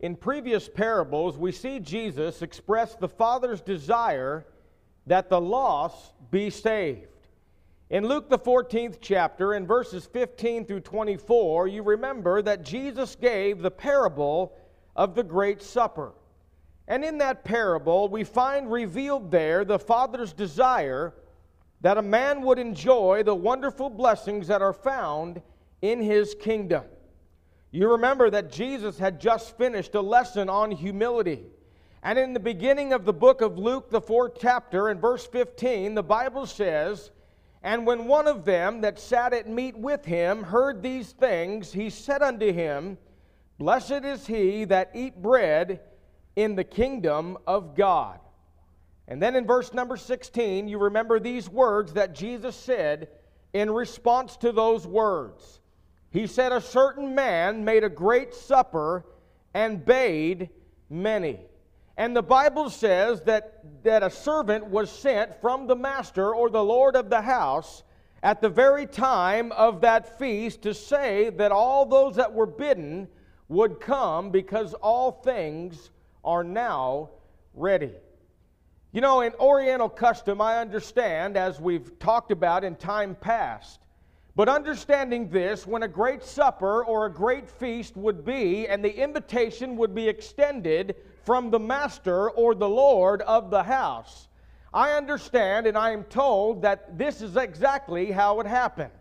In previous parables, we see Jesus express the Father's desire that the lost be saved. In Luke, the 14th chapter, in verses 15 through 24, you remember that Jesus gave the parable of the Great Supper. And in that parable, we find revealed there the Father's desire that a man would enjoy the wonderful blessings that are found in his kingdom. You remember that Jesus had just finished a lesson on humility. And in the beginning of the book of Luke, the fourth chapter, in verse 15, the Bible says, And when one of them that sat at meat with him heard these things, he said unto him, Blessed is he that eat bread in the kingdom of God. And then in verse number 16, you remember these words that Jesus said in response to those words. He said, A certain man made a great supper and bade many. And the Bible says that, that a servant was sent from the master or the Lord of the house at the very time of that feast to say that all those that were bidden would come because all things are now ready. You know, in Oriental custom, I understand, as we've talked about in time past, but understanding this, when a great supper or a great feast would be, and the invitation would be extended from the master or the Lord of the house, I understand and I am told that this is exactly how it happened.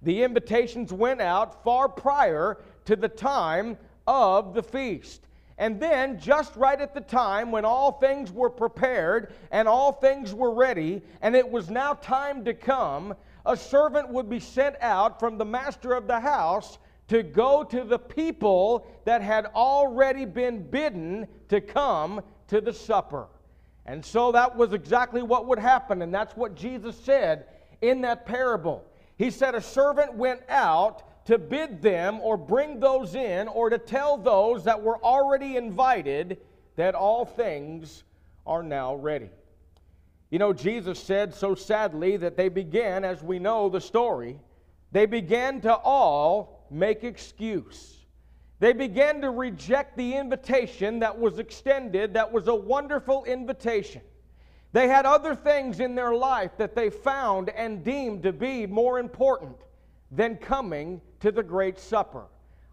The invitations went out far prior to the time of the feast. And then, just right at the time when all things were prepared and all things were ready, and it was now time to come, a servant would be sent out from the master of the house to go to the people that had already been bidden to come to the supper. And so that was exactly what would happen, and that's what Jesus said in that parable. He said, A servant went out to bid them or bring those in or to tell those that were already invited that all things are now ready. You know, Jesus said so sadly that they began, as we know the story, they began to all make excuse. They began to reject the invitation that was extended, that was a wonderful invitation. They had other things in their life that they found and deemed to be more important than coming to the Great Supper.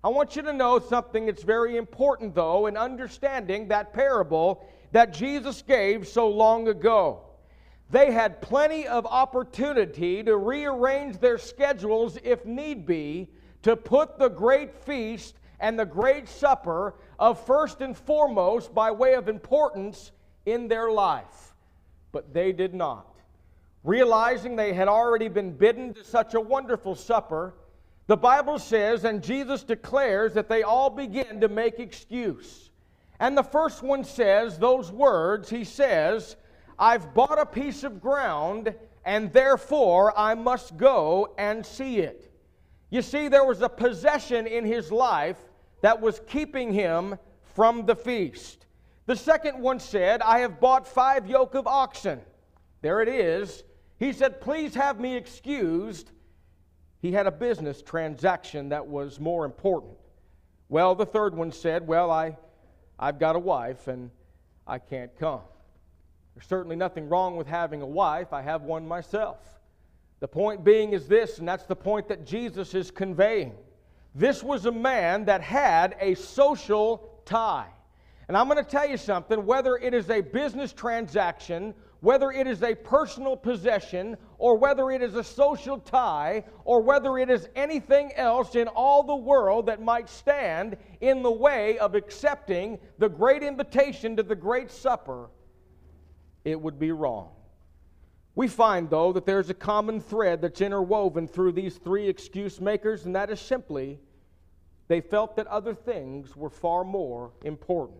I want you to know something that's very important, though, in understanding that parable that Jesus gave so long ago. They had plenty of opportunity to rearrange their schedules if need be to put the great feast and the great supper of first and foremost by way of importance in their life. But they did not. Realizing they had already been bidden to such a wonderful supper, the Bible says, and Jesus declares, that they all begin to make excuse. And the first one says those words, he says, I've bought a piece of ground, and therefore I must go and see it. You see, there was a possession in his life that was keeping him from the feast. The second one said, I have bought five yoke of oxen. There it is. He said, Please have me excused. He had a business transaction that was more important. Well, the third one said, Well, I, I've got a wife and I can't come. There's certainly nothing wrong with having a wife. I have one myself. The point being is this, and that's the point that Jesus is conveying. This was a man that had a social tie. And I'm going to tell you something whether it is a business transaction, whether it is a personal possession, or whether it is a social tie, or whether it is anything else in all the world that might stand in the way of accepting the great invitation to the great supper it would be wrong. We find, though, that there's a common thread that's interwoven through these three excuse makers, and that is simply they felt that other things were far more important.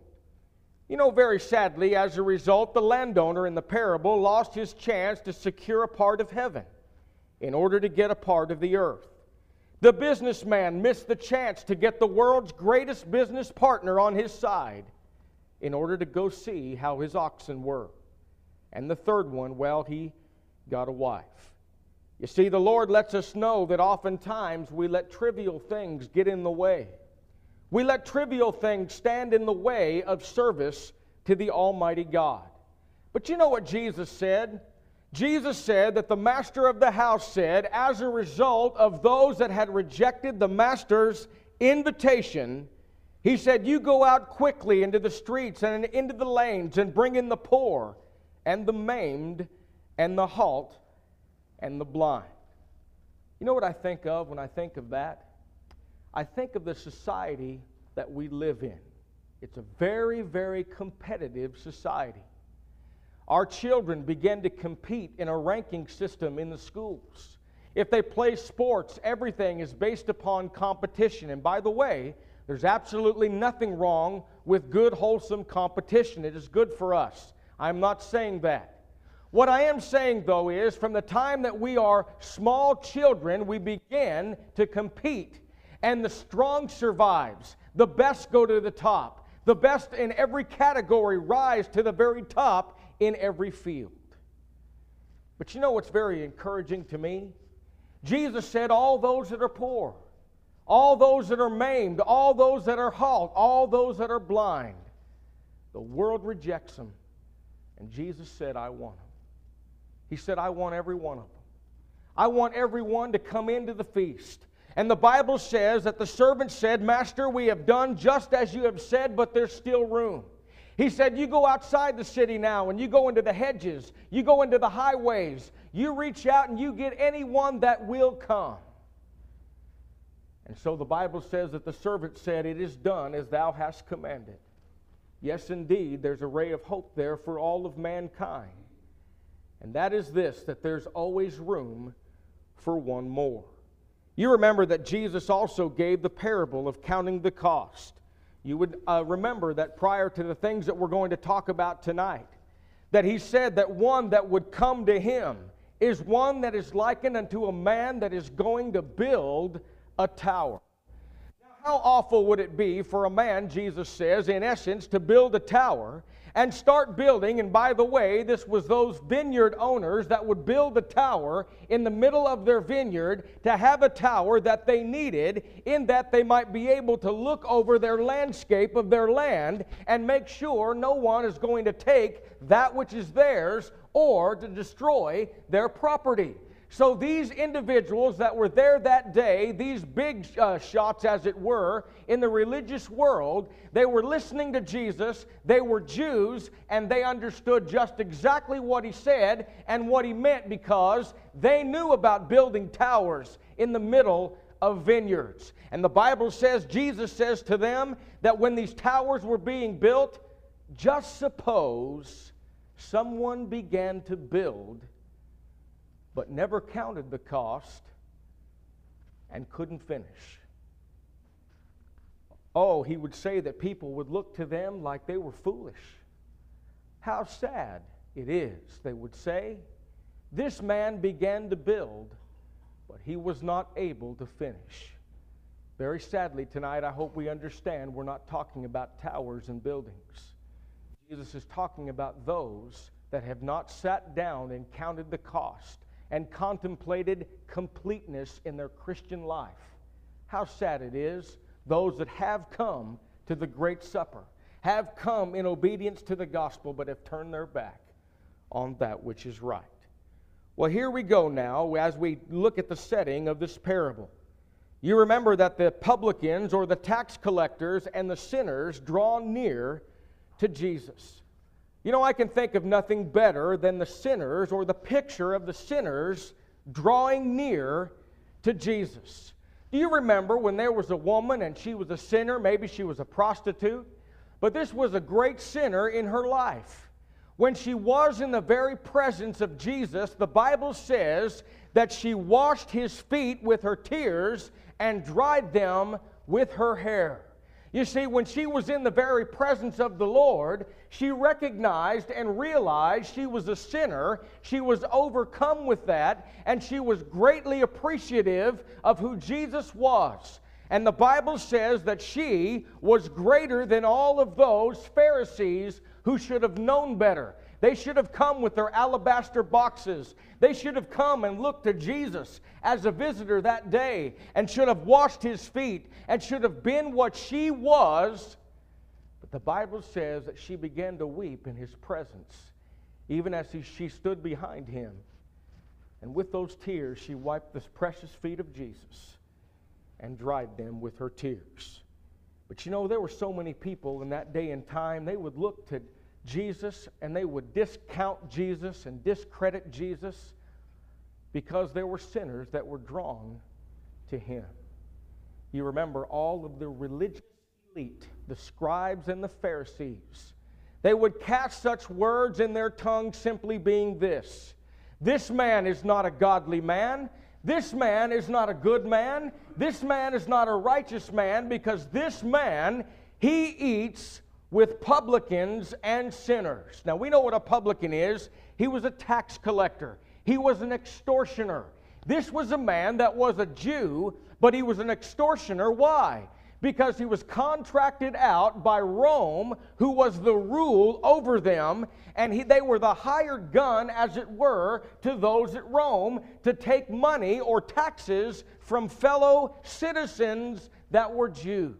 You know, very sadly, as a result, the landowner in the parable lost his chance to secure a part of heaven in order to get a part of the earth. The businessman missed the chance to get the world's greatest business partner on his side in order to go see how his oxen were. And the third one, well, he got a wife. You see, the Lord lets us know that oftentimes we let trivial things get in the way. We let trivial things stand in the way of service to the Almighty God. But you know what Jesus said? Jesus said that the master of the house said, as a result of those that had rejected the master's invitation, he said, You go out quickly into the streets and into the lanes and bring in the poor and the maimed and the halt and the blind. You know what I think of when I think of that? I think of the society that we live in. It's a very, very competitive society. Our children begin to compete in a ranking system in the schools. If they play sports, everything is based upon competition. And by the way, there's absolutely nothing wrong with good, wholesome competition. It is good for us. I'm not saying that. What I am saying, though, is from the time that we are small children, we begin to compete. And the strong survives. The best go to the top. The best in every category rise to the very top in every field. But you know what's very encouraging to me? Jesus said, All those that are poor, all those that are maimed, all those that are halt, all those that are blind, the world rejects them. And Jesus said, I want them. He said, I want every one of them. I want everyone to come into the feast. And the Bible says that the servant said, Master, we have done just as you have said, but there's still room. He said, You go outside the city now and you go into the hedges, you go into the highways, you reach out and you get anyone that will come. And so the Bible says that the servant said, It is done as thou hast commanded. Yes, indeed, there's a ray of hope there for all of mankind. And that is this that there's always room for one more. You remember that Jesus also gave the parable of counting the cost you would uh, remember that prior to the things that we're going to talk about tonight, that he said that one that would come to him is one that is likened unto a man that is going to build a tower. How awful would it be for a man, Jesus says, in essence, to build a tower and start building. And by the way, this was those vineyard owners that would build a tower in the middle of their vineyard to have a tower that they needed, in that they might be able to look over their landscape of their land and make sure no one is going to take that which is theirs or to destroy their property. So these individuals that were there that day, these big uh, shots, as it were, in the religious world, they were listening to Jesus. They were Jews, and they understood just exactly what he said and what he meant because they knew about building towers in the middle of vineyards. And the Bible says, Jesus says to them that when these towers were being built, just suppose someone began to build but never counted the cost and couldn't finish. Oh, he would say that people would look to them like they were foolish. How sad it is, they would say. This man began to build, but he was not able to finish. Very sadly, tonight, I hope we understand we're not talking about towers and buildings. Jesus is talking about those that have not sat down and counted the cost and contemplated completeness in their Christian life. How sad it is, those that have come to the great supper, have come in obedience to the gospel, but have turned their back on that which is right. Well, here we go now as we look at the setting of this parable. You remember that the publicans or the tax collectors and the sinners draw near to Jesus. You know, I can think of nothing better than the sinners or the picture of the sinners drawing near to Jesus. Do you remember when there was a woman and she was a sinner? Maybe she was a prostitute, but this was a great sinner in her life. When she was in the very presence of Jesus, the Bible says that she washed his feet with her tears and dried them with her hair. You see, when she was in the very presence of the Lord, she recognized and realized she was a sinner. She was overcome with that, and she was greatly appreciative of who Jesus was. And the Bible says that she was greater than all of those Pharisees who should have known better. They should have come with their alabaster boxes. They should have come and looked to Jesus as a visitor that day and should have washed his feet and should have been what she was. But the Bible says that she began to weep in his presence, even as he, she stood behind him. And with those tears, she wiped the precious feet of Jesus and dried them with her tears. But you know, there were so many people in that day and time, they would look to Jesus and they would discount Jesus and discredit Jesus because there were sinners that were drawn to him. You remember all of the religious elite, the scribes and the Pharisees. They would cast such words in their tongue simply being this this man is not a godly man. This man is not a good man. This man is not a righteous man because this man, he eats with publicans and sinners. Now, we know what a publican is. He was a tax collector, he was an extortioner. This was a man that was a Jew, but he was an extortioner. Why? because he was contracted out by Rome, who was the rule over them, and he, they were the hired gun, as it were, to those at Rome to take money or taxes from fellow citizens that were Jews.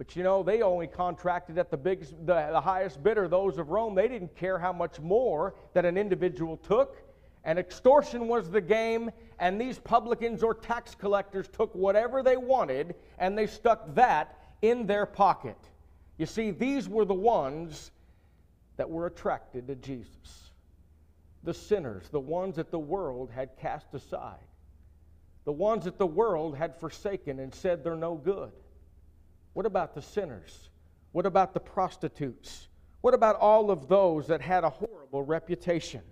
But you know, they only contracted at the biggest, the, the highest bidder, those of Rome. They didn't care how much more that an individual took. And extortion was the game, and these publicans or tax collectors took whatever they wanted and they stuck that in their pocket. You see, these were the ones that were attracted to Jesus. The sinners, the ones that the world had cast aside, the ones that the world had forsaken and said they're no good. What about the sinners? What about the prostitutes? What about all of those that had a horrible reputation?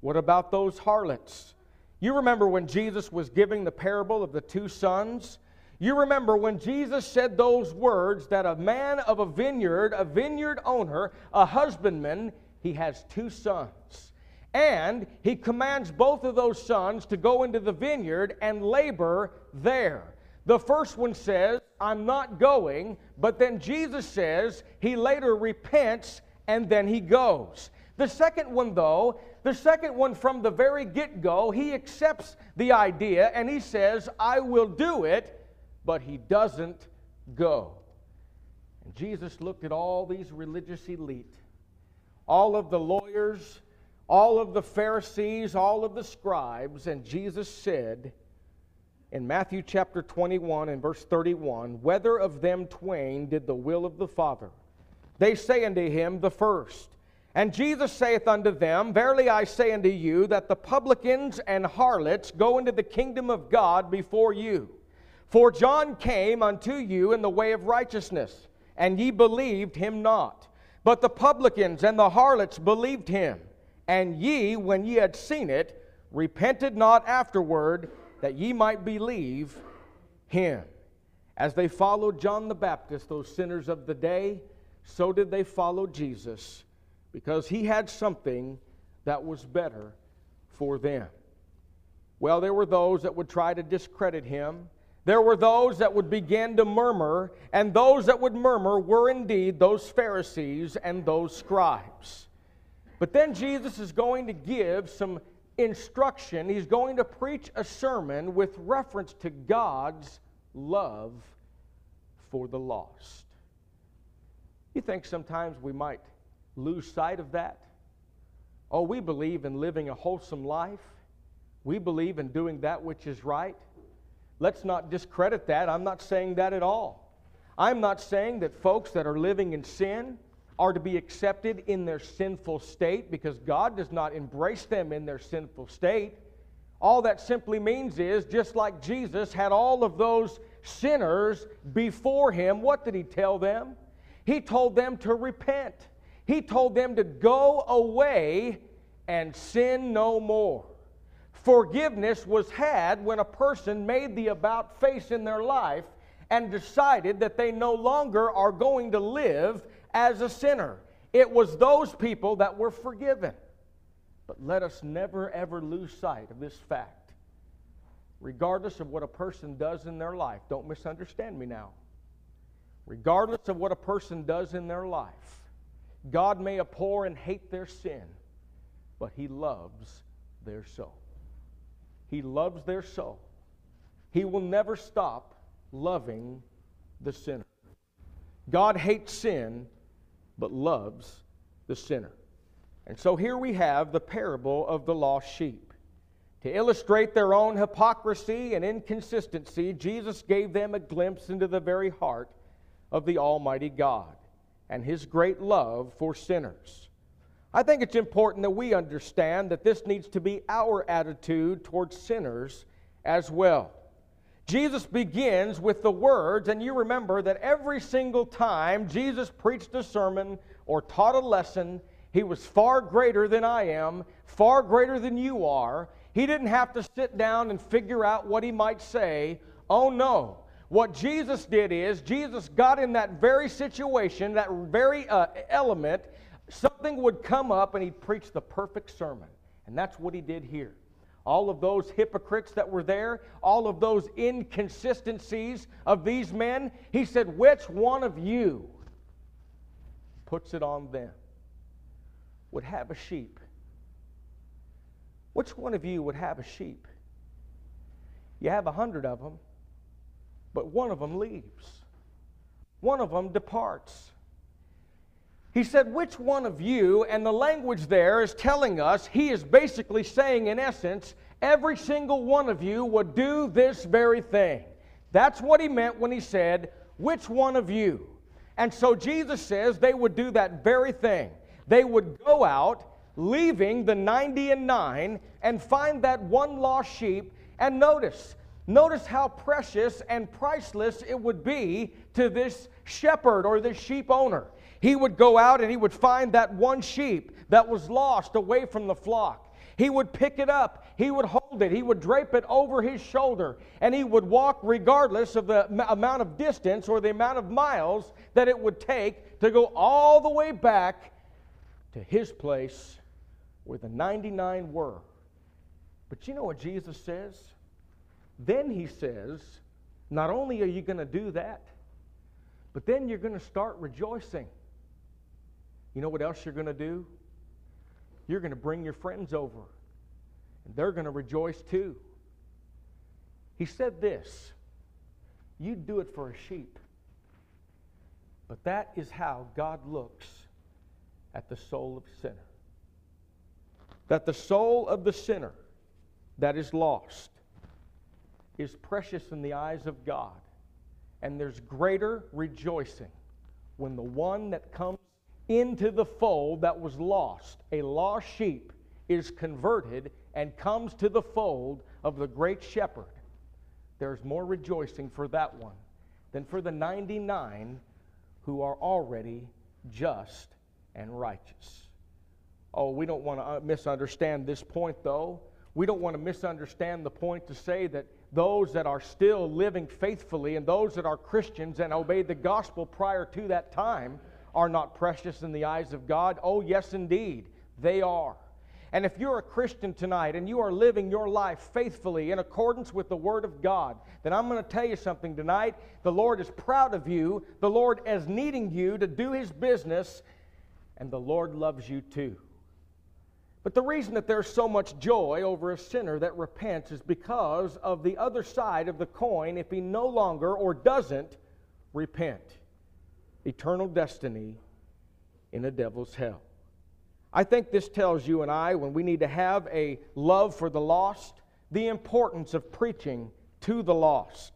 What about those harlots? You remember when Jesus was giving the parable of the two sons? You remember when Jesus said those words that a man of a vineyard, a vineyard owner, a husbandman, he has two sons. And he commands both of those sons to go into the vineyard and labor there. The first one says, I'm not going, but then Jesus says he later repents and then he goes. The second one, though, the second one from the very get go, he accepts the idea and he says, I will do it, but he doesn't go. And Jesus looked at all these religious elite, all of the lawyers, all of the Pharisees, all of the scribes, and Jesus said in Matthew chapter 21 and verse 31 Whether of them twain did the will of the Father? They say unto him, The first. And Jesus saith unto them, Verily I say unto you, that the publicans and harlots go into the kingdom of God before you. For John came unto you in the way of righteousness, and ye believed him not. But the publicans and the harlots believed him. And ye, when ye had seen it, repented not afterward, that ye might believe him. As they followed John the Baptist, those sinners of the day, so did they follow Jesus because he had something that was better for them. Well, there were those that would try to discredit him. There were those that would begin to murmur, and those that would murmur were indeed those Pharisees and those scribes. But then Jesus is going to give some instruction. He's going to preach a sermon with reference to God's love for the lost. You think sometimes we might lose sight of that? Oh, we believe in living a wholesome life. We believe in doing that which is right. Let's not discredit that. I'm not saying that at all. I'm not saying that folks that are living in sin are to be accepted in their sinful state because God does not embrace them in their sinful state. All that simply means is just like Jesus had all of those sinners before him, what did he tell them? He told them to repent. He told them to go away and sin no more. Forgiveness was had when a person made the about face in their life and decided that they no longer are going to live as a sinner. It was those people that were forgiven. But let us never ever lose sight of this fact. Regardless of what a person does in their life, don't misunderstand me now. Regardless of what a person does in their life, God may abhor and hate their sin, but He loves their soul. He loves their soul. He will never stop loving the sinner. God hates sin, but loves the sinner. And so here we have the parable of the lost sheep. To illustrate their own hypocrisy and inconsistency, Jesus gave them a glimpse into the very heart of the Almighty God and His great love for sinners. I think it's important that we understand that this needs to be our attitude towards sinners as well. Jesus begins with the words, and you remember that every single time Jesus preached a sermon or taught a lesson, he was far greater than I am, far greater than you are. He didn't have to sit down and figure out what he might say. Oh no. What Jesus did is, Jesus got in that very situation, that very uh, element, something would come up and he'd preach the perfect sermon. And that's what he did here. All of those hypocrites that were there, all of those inconsistencies of these men, he said, Which one of you puts it on them? Would have a sheep. Which one of you would have a sheep? You have a hundred of them, but one of them leaves. One of them departs. He said, Which one of you, and the language there is telling us, he is basically saying, in essence, every single one of you would do this very thing. That's what he meant when he said, Which one of you? And so Jesus says they would do that very thing. They would go out, leaving the 90 and 9, and find that one lost sheep. And notice, notice how precious and priceless it would be to this shepherd or this sheep owner. He would go out and he would find that one sheep that was lost away from the flock. He would pick it up, he would hold it, he would drape it over his shoulder, and he would walk regardless of the amount of distance or the amount of miles that it would take to go all the way back to his place where the 99 were. But you know what Jesus says? Then he says, not only are you going to do that, but then you're going to start rejoicing. You know what else you're going to do? You're going to bring your friends over, and they're going to rejoice too. He said this You do it for a sheep. But that is how God looks at the soul of sinner. That the soul of the sinner that is lost is precious in the eyes of God. And there's greater rejoicing when the one that comes into the fold that was lost. A lost sheep is converted and comes to the fold of the great shepherd. There's more rejoicing for that one than for the 99 who are already just and righteous. Oh, we don't want to uh, misunderstand this point, though. We don't want to misunderstand the point to say that those that are still living faithfully and those that are Christians and obeyed the gospel prior to that time are not precious in the eyes of God? Oh, yes, indeed, they are. And if you're a Christian tonight and you are living your life faithfully in accordance with the Word of God, then I'm going to tell you something tonight. The Lord is proud of you, the Lord is needing you to do His business, and the Lord loves you too. But the reason that there's so much joy over a sinner that repents is because of the other side of the coin if he no longer or doesn't repent eternal destiny in a devil's hell. I think this tells you and I, when we need to have a love for the lost, the importance of preaching to the lost.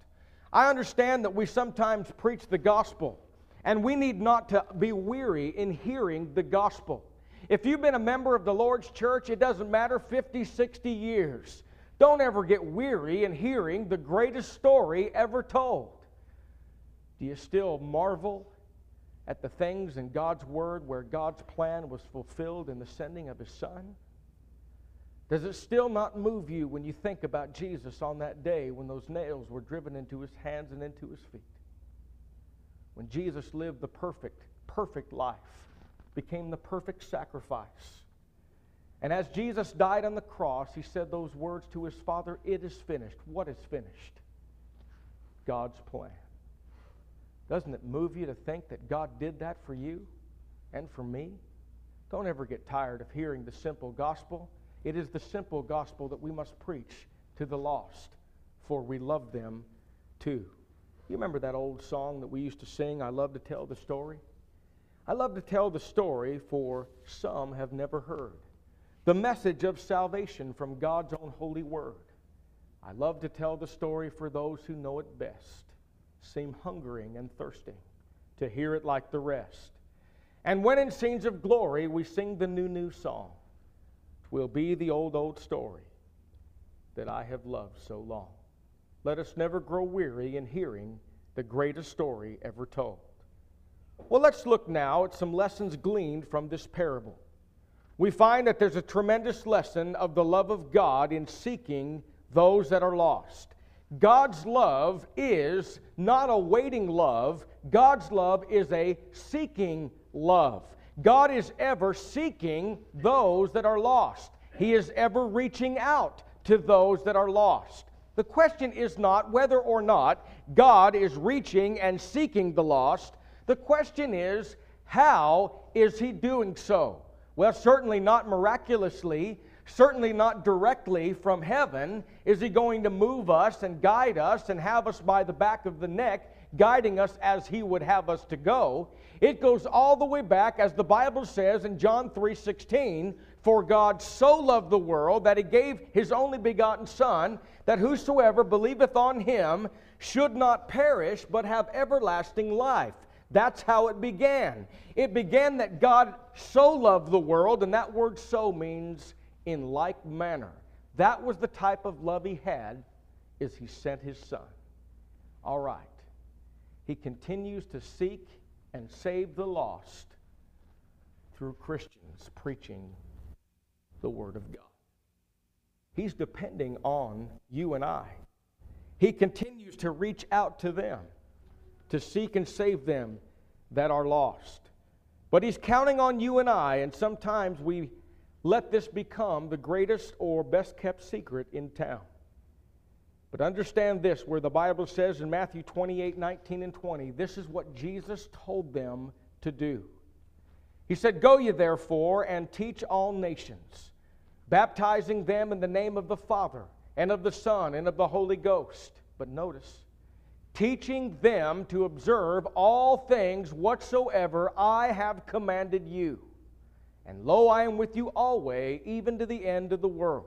I understand that we sometimes preach the gospel, and we need not to be weary in hearing the gospel. If you've been a member of the Lord's church, it doesn't matter 50, 60 years. Don't ever get weary in hearing the greatest story ever told. Do you still marvel at the things in God's Word where God's plan was fulfilled in the sending of His Son? Does it still not move you when you think about Jesus on that day when those nails were driven into His hands and into His feet? When Jesus lived the perfect, perfect life, became the perfect sacrifice. And as Jesus died on the cross, He said those words to His Father It is finished. What is finished? God's plan. Doesn't it move you to think that God did that for you? and for me. Don't ever get tired of hearing the simple gospel. It is the simple gospel that we must preach to the lost, for we love them too. You remember that old song that we used to sing, I Love to Tell the Story? I love to tell the story, for some have never heard the message of salvation from God's own holy word. I love to tell the story for those who know it best, seem hungering and thirsting to hear it like the rest. And when in scenes of glory we sing the new, new song, twill be the old, old story that I have loved so long. Let us never grow weary in hearing the greatest story ever told. Well, let's look now at some lessons gleaned from this parable. We find that there's a tremendous lesson of the love of God in seeking those that are lost. God's love is not a waiting love, God's love is a seeking love. God is ever seeking those that are lost, He is ever reaching out to those that are lost. The question is not whether or not God is reaching and seeking the lost. The question is, how is he doing so? Well, certainly not miraculously, certainly not directly from heaven. Is he going to move us and guide us and have us by the back of the neck, guiding us as he would have us to go? It goes all the way back, as the Bible says in John 3 16, for God so loved the world that he gave his only begotten Son, that whosoever believeth on him should not perish, but have everlasting life. That's how it began. It began that God so loved the world, and that word so means in like manner. That was the type of love he had, is he sent his son. All right. He continues to seek and save the lost through Christians preaching the Word of God. He's depending on you and I. He continues to reach out to them, to seek and save them that are lost. But He's counting on you and I, and sometimes we let this become the greatest or best kept secret in town. But understand this, where the Bible says in Matthew 28 19 and 20, this is what Jesus told them to do. He said, Go ye therefore and teach all nations baptizing them in the name of the Father and of the Son and of the Holy Ghost. But notice, teaching them to observe all things whatsoever I have commanded you. And lo, I am with you always, even to the end of the world.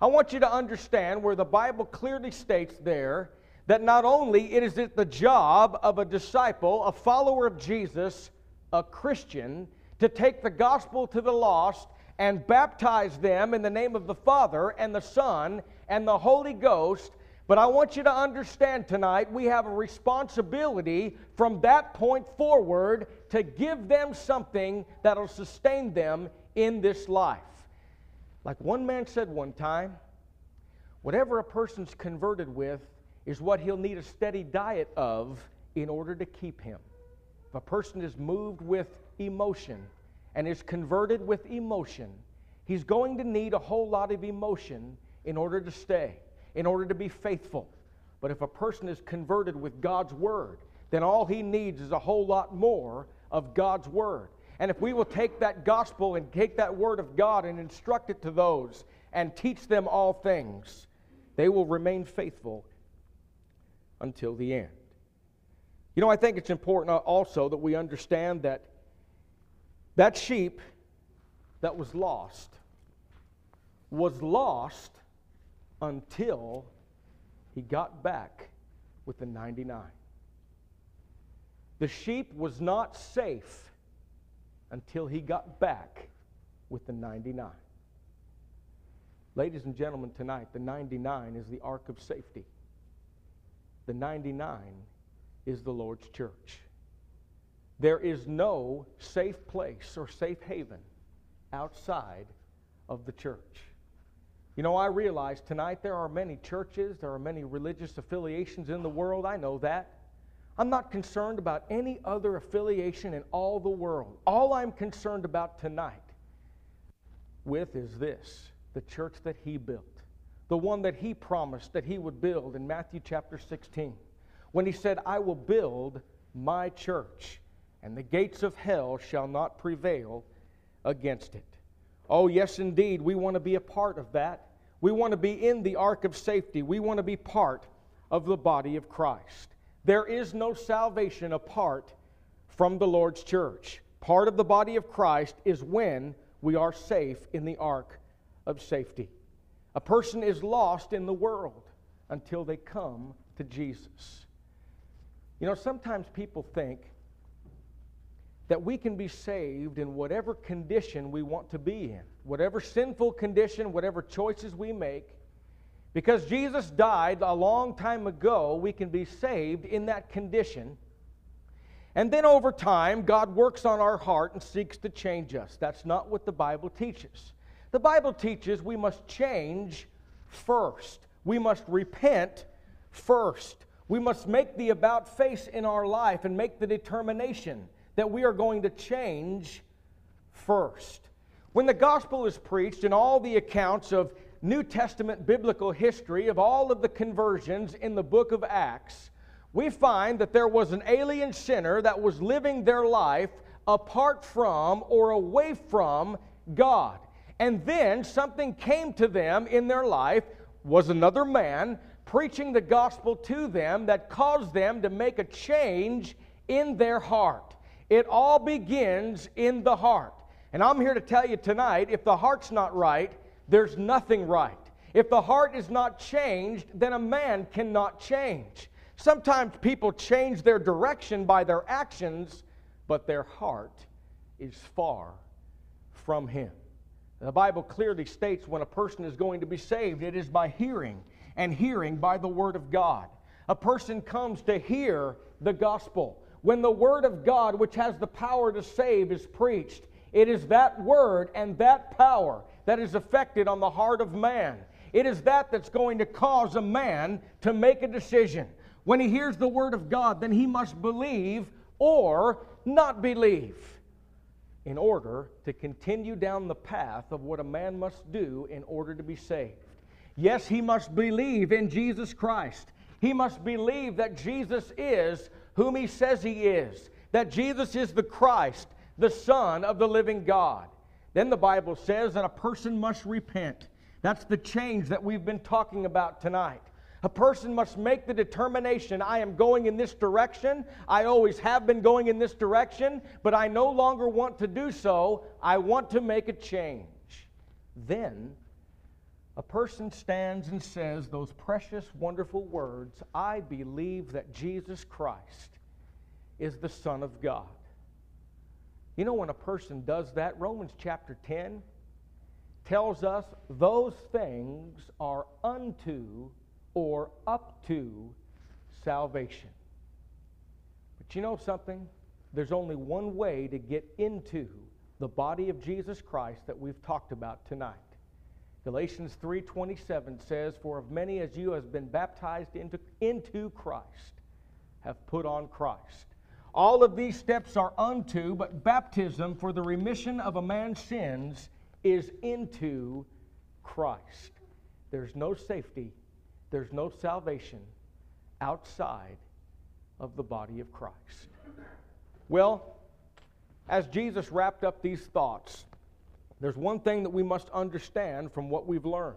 I want you to understand where the Bible clearly states there that not only is it the job of a disciple, a follower of Jesus, a Christian, to take the gospel to the lost and baptize them in the name of the Father and the Son and the Holy Ghost. But I want you to understand tonight we have a responsibility from that point forward to give them something that'll sustain them in this life. Like one man said one time, whatever a person's converted with is what he'll need a steady diet of in order to keep him. If a person is moved with emotion, and is converted with emotion, he's going to need a whole lot of emotion in order to stay, in order to be faithful. But if a person is converted with God's Word, then all he needs is a whole lot more of God's Word. And if we will take that gospel and take that Word of God and instruct it to those and teach them all things, they will remain faithful until the end. You know, I think it's important also that we understand that that sheep that was lost was lost until he got back with the 99. The sheep was not safe until he got back with the 99. Ladies and gentlemen, tonight, the 99 is the ark of safety. The 99 is the Lord's church. There is no safe place or safe haven outside of the church. You know, I realize tonight there are many churches, there are many religious affiliations in the world. I know that. I'm not concerned about any other affiliation in all the world. All I'm concerned about tonight with is this the church that he built, the one that he promised that he would build in Matthew chapter 16, when he said, I will build my church and the gates of hell shall not prevail against it. Oh, yes, indeed, we want to be a part of that. We want to be in the ark of safety. We want to be part of the body of Christ. There is no salvation apart from the Lord's church. Part of the body of Christ is when we are safe in the ark of safety. A person is lost in the world until they come to Jesus. You know, sometimes people think that we can be saved in whatever condition we want to be in, whatever sinful condition, whatever choices we make. Because Jesus died a long time ago, we can be saved in that condition. And then over time, God works on our heart and seeks to change us. That's not what the Bible teaches. The Bible teaches we must change first, we must repent first. We must make the about face in our life and make the determination that we are going to change first. When the gospel is preached in all the accounts of New Testament biblical history of all of the conversions in the book of Acts, we find that there was an alien sinner that was living their life apart from or away from God. And then something came to them in their life, was another man preaching the gospel to them that caused them to make a change in their heart. It all begins in the heart. And I'm here to tell you tonight if the heart's not right, there's nothing right. If the heart is not changed, then a man cannot change. Sometimes people change their direction by their actions, but their heart is far from Him. The Bible clearly states when a person is going to be saved, it is by hearing, and hearing by the Word of God. A person comes to hear the gospel. When the Word of God, which has the power to save, is preached, it is that Word and that power that is affected on the heart of man. It is that that's going to cause a man to make a decision. When he hears the Word of God, then he must believe or not believe in order to continue down the path of what a man must do in order to be saved. Yes, he must believe in Jesus Christ. He must believe that Jesus is whom he says he is, that Jesus is the Christ, the Son of the living God. Then the Bible says that a person must repent. That's the change that we've been talking about tonight. A person must make the determination I am going in this direction. I always have been going in this direction, but I no longer want to do so. I want to make a change. Then a person stands and says those precious, wonderful words I believe that Jesus Christ is the Son of God. You know, when a person does that, Romans chapter 10 tells us those things are unto or up to salvation. But you know something? There's only one way to get into the body of Jesus Christ that we've talked about tonight. Galatians 3:27 says, "For of many as you have been baptized into, into Christ, have put on Christ." All of these steps are unto, but baptism for the remission of a man's sins is into Christ. There's no safety, there's no salvation outside of the body of Christ. Well, as Jesus wrapped up these thoughts, there's one thing that we must understand from what we've learned.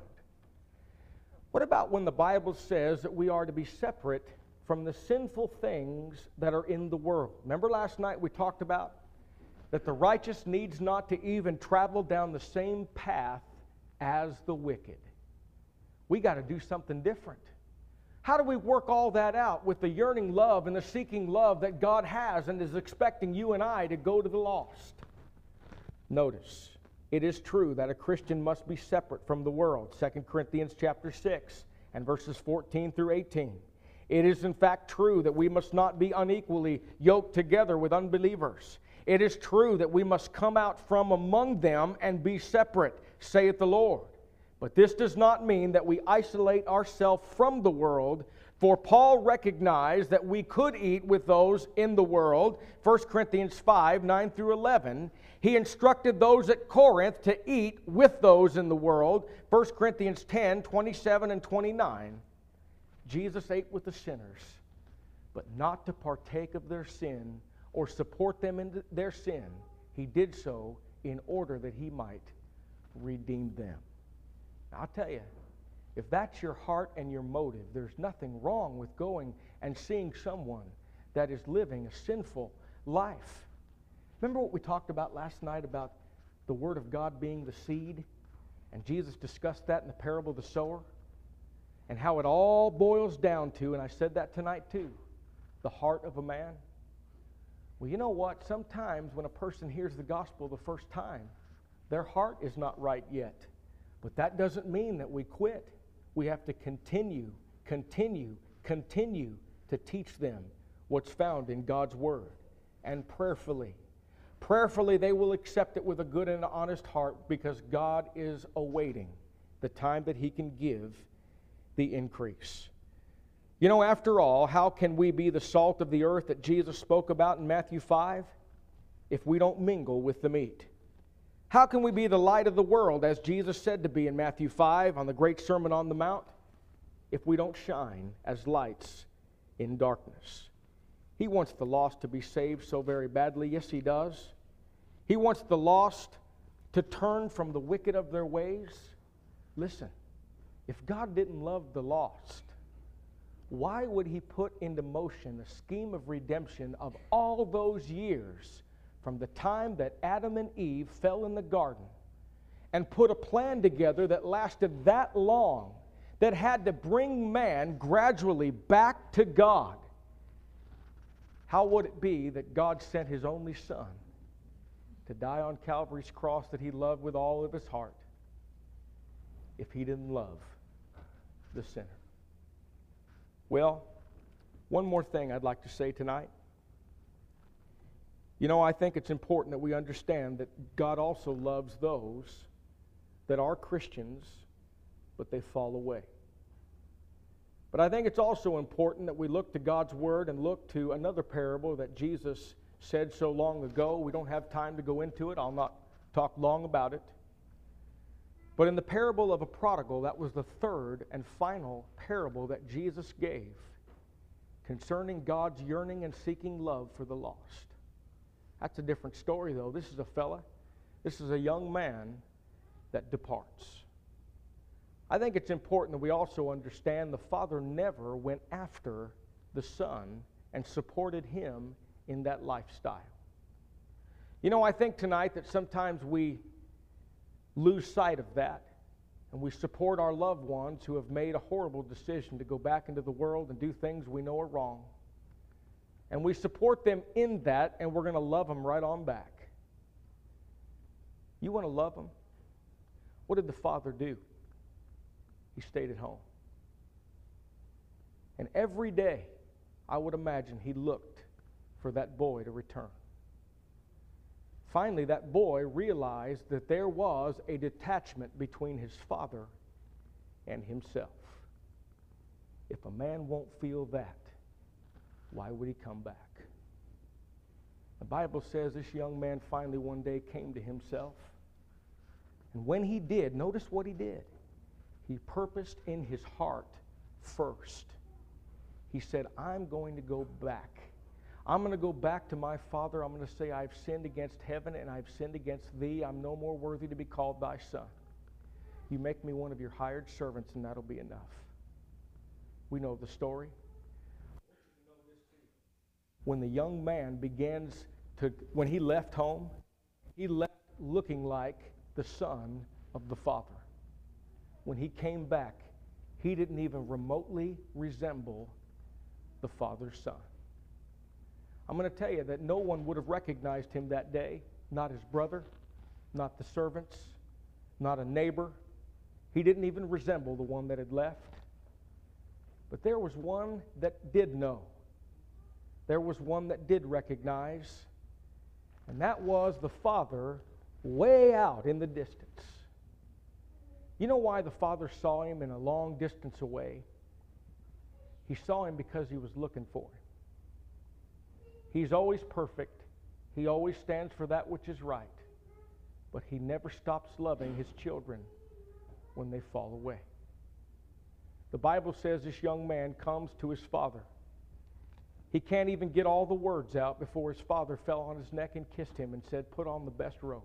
What about when the Bible says that we are to be separate from the sinful things that are in the world? Remember last night we talked about that the righteous needs not to even travel down the same path as the wicked. We got to do something different. How do we work all that out with the yearning love and the seeking love that God has and is expecting you and I to go to the lost? Notice, it is true that a Christian must be separate from the world. 2 Corinthians chapter 6 and verses 14 through 18. It is in fact true that we must not be unequally yoked together with unbelievers. It is true that we must come out from among them and be separate, saith the Lord. But this does not mean that we isolate ourselves from the world, for Paul recognized that we could eat with those in the world. 1 Corinthians 5 9 through 11. He instructed those at Corinth to eat with those in the world. 1 Corinthians 10 27 and 29. Jesus ate with the sinners, but not to partake of their sin or support them in their sin. He did so in order that he might redeem them. Now, I'll tell you, if that's your heart and your motive, there's nothing wrong with going and seeing someone that is living a sinful life. Remember what we talked about last night about the Word of God being the seed? And Jesus discussed that in the parable of the sower? And how it all boils down to, and I said that tonight too, the heart of a man. Well, you know what? Sometimes when a person hears the gospel the first time, their heart is not right yet. But that doesn't mean that we quit. We have to continue, continue, continue to teach them what's found in God's Word and prayerfully. Prayerfully, they will accept it with a good and honest heart because God is awaiting the time that He can give the increase. You know, after all, how can we be the salt of the earth that Jesus spoke about in Matthew 5 if we don't mingle with the meat? How can we be the light of the world, as Jesus said to be in Matthew 5 on the great Sermon on the Mount, if we don't shine as lights in darkness? He wants the lost to be saved so very badly. Yes, He does. He wants the lost to turn from the wicked of their ways. Listen, if God didn't love the lost, why would he put into motion a scheme of redemption of all those years from the time that Adam and Eve fell in the garden and put a plan together that lasted that long, that had to bring man gradually back to God? How would it be that God sent his only son to die on Calvary's cross that he loved with all of his heart if he didn't love the sinner? Well, one more thing I'd like to say tonight. You know, I think it's important that we understand that God also loves those that are Christians, but they fall away. But I think it's also important that we look to God's Word and look to another parable that Jesus said so long ago. We don't have time to go into it, I'll not talk long about it. But in the parable of a prodigal, that was the third and final parable that Jesus gave concerning God's yearning and seeking love for the lost. That's a different story, though. This is a fella, this is a young man that departs. I think it's important that we also understand the father never went after the son and supported him in that lifestyle. You know, I think tonight that sometimes we lose sight of that. And we support our loved ones who have made a horrible decision to go back into the world and do things we know are wrong. And we support them in that, and we're going to love them right on back. You want to love them? What did the father do? He stayed at home. And every day, I would imagine he looked for that boy to return. Finally, that boy realized that there was a detachment between his father and himself. If a man won't feel that, why would he come back? The Bible says this young man finally one day came to himself. And when he did, notice what he did. He purposed in his heart first. He said, I'm going to go back I'm going to go back to my father. I'm going to say, I've sinned against heaven and I've sinned against thee. I'm no more worthy to be called thy son. You make me one of your hired servants, and that'll be enough. We know the story. When the young man begins to, when he left home, he left looking like the son of the father. When he came back, he didn't even remotely resemble the father's son. I'm going to tell you that no one would have recognized him that day not his brother, not the servants, not a neighbor. He didn't even resemble the one that had left. But there was one that did know. There was one that did recognize, and that was the father way out in the distance. You know why the father saw him in a long distance away? He saw him because he was looking for him. He's always perfect. He always stands for that which is right. But he never stops loving his children when they fall away. The Bible says this young man comes to his father. He can't even get all the words out before his father fell on his neck and kissed him and said, Put on the best robe,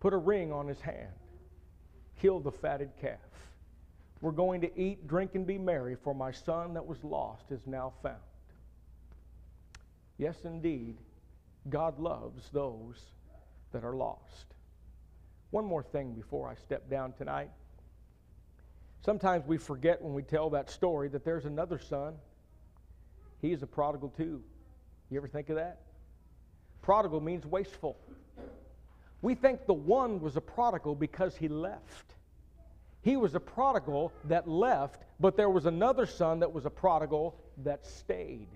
put a ring on his hand, kill the fatted calf. We're going to eat, drink, and be merry, for my son that was lost is now found. Yes, indeed, God loves those that are lost. One more thing before I step down tonight. Sometimes we forget when we tell that story that there's another son he is a prodigal too. You ever think of that? Prodigal means wasteful. We think the one was a prodigal because he left. He was a prodigal that left, but there was another son that was a prodigal that stayed.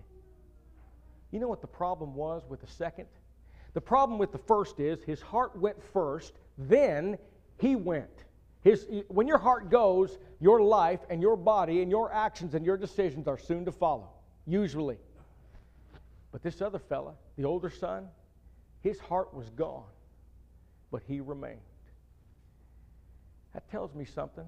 You know what the problem was with the second? The problem with the first is his heart went first, then he went. His, when your heart goes, your life and your body and your actions and your decisions are soon to follow usually. But this other fella, the older son, his heart was gone, but he remained. That tells me something.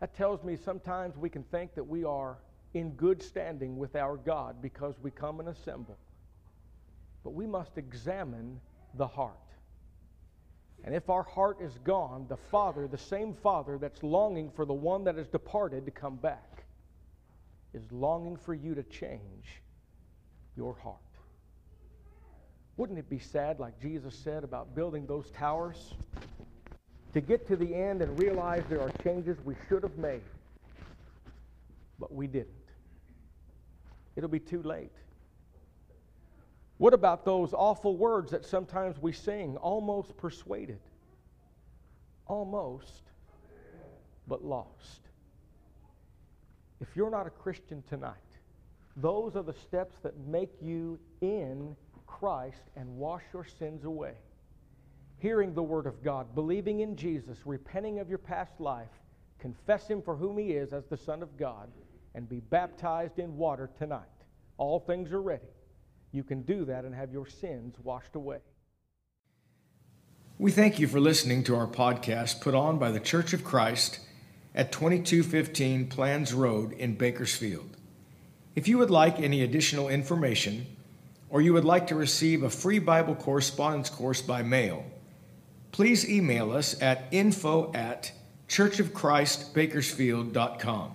That tells me sometimes we can think that we are in good standing with our God because we come and assemble. But we must examine the heart. And if our heart is gone, the Father, the same Father that's longing for the one that has departed to come back, is longing for you to change your heart. Wouldn't it be sad, like Jesus said about building those towers, to get to the end and realize there are changes we should have made, but we didn't? It'll be too late. What about those awful words that sometimes we sing, almost persuaded? Almost, but lost. If you're not a Christian tonight, those are the steps that make you in Christ and wash your sins away. Hearing the Word of God, believing in Jesus, repenting of your past life, confess Him for whom He is as the Son of God, and be baptized in water tonight. All things are ready. You can do that and have your sins washed away. We thank you for listening to our podcast put on by the Church of Christ at 2215 Planz Road in Bakersfield. If you would like any additional information, or you would like to receive a free Bible correspondence course by mail, please email us at info at churchofchristbakersfield.com.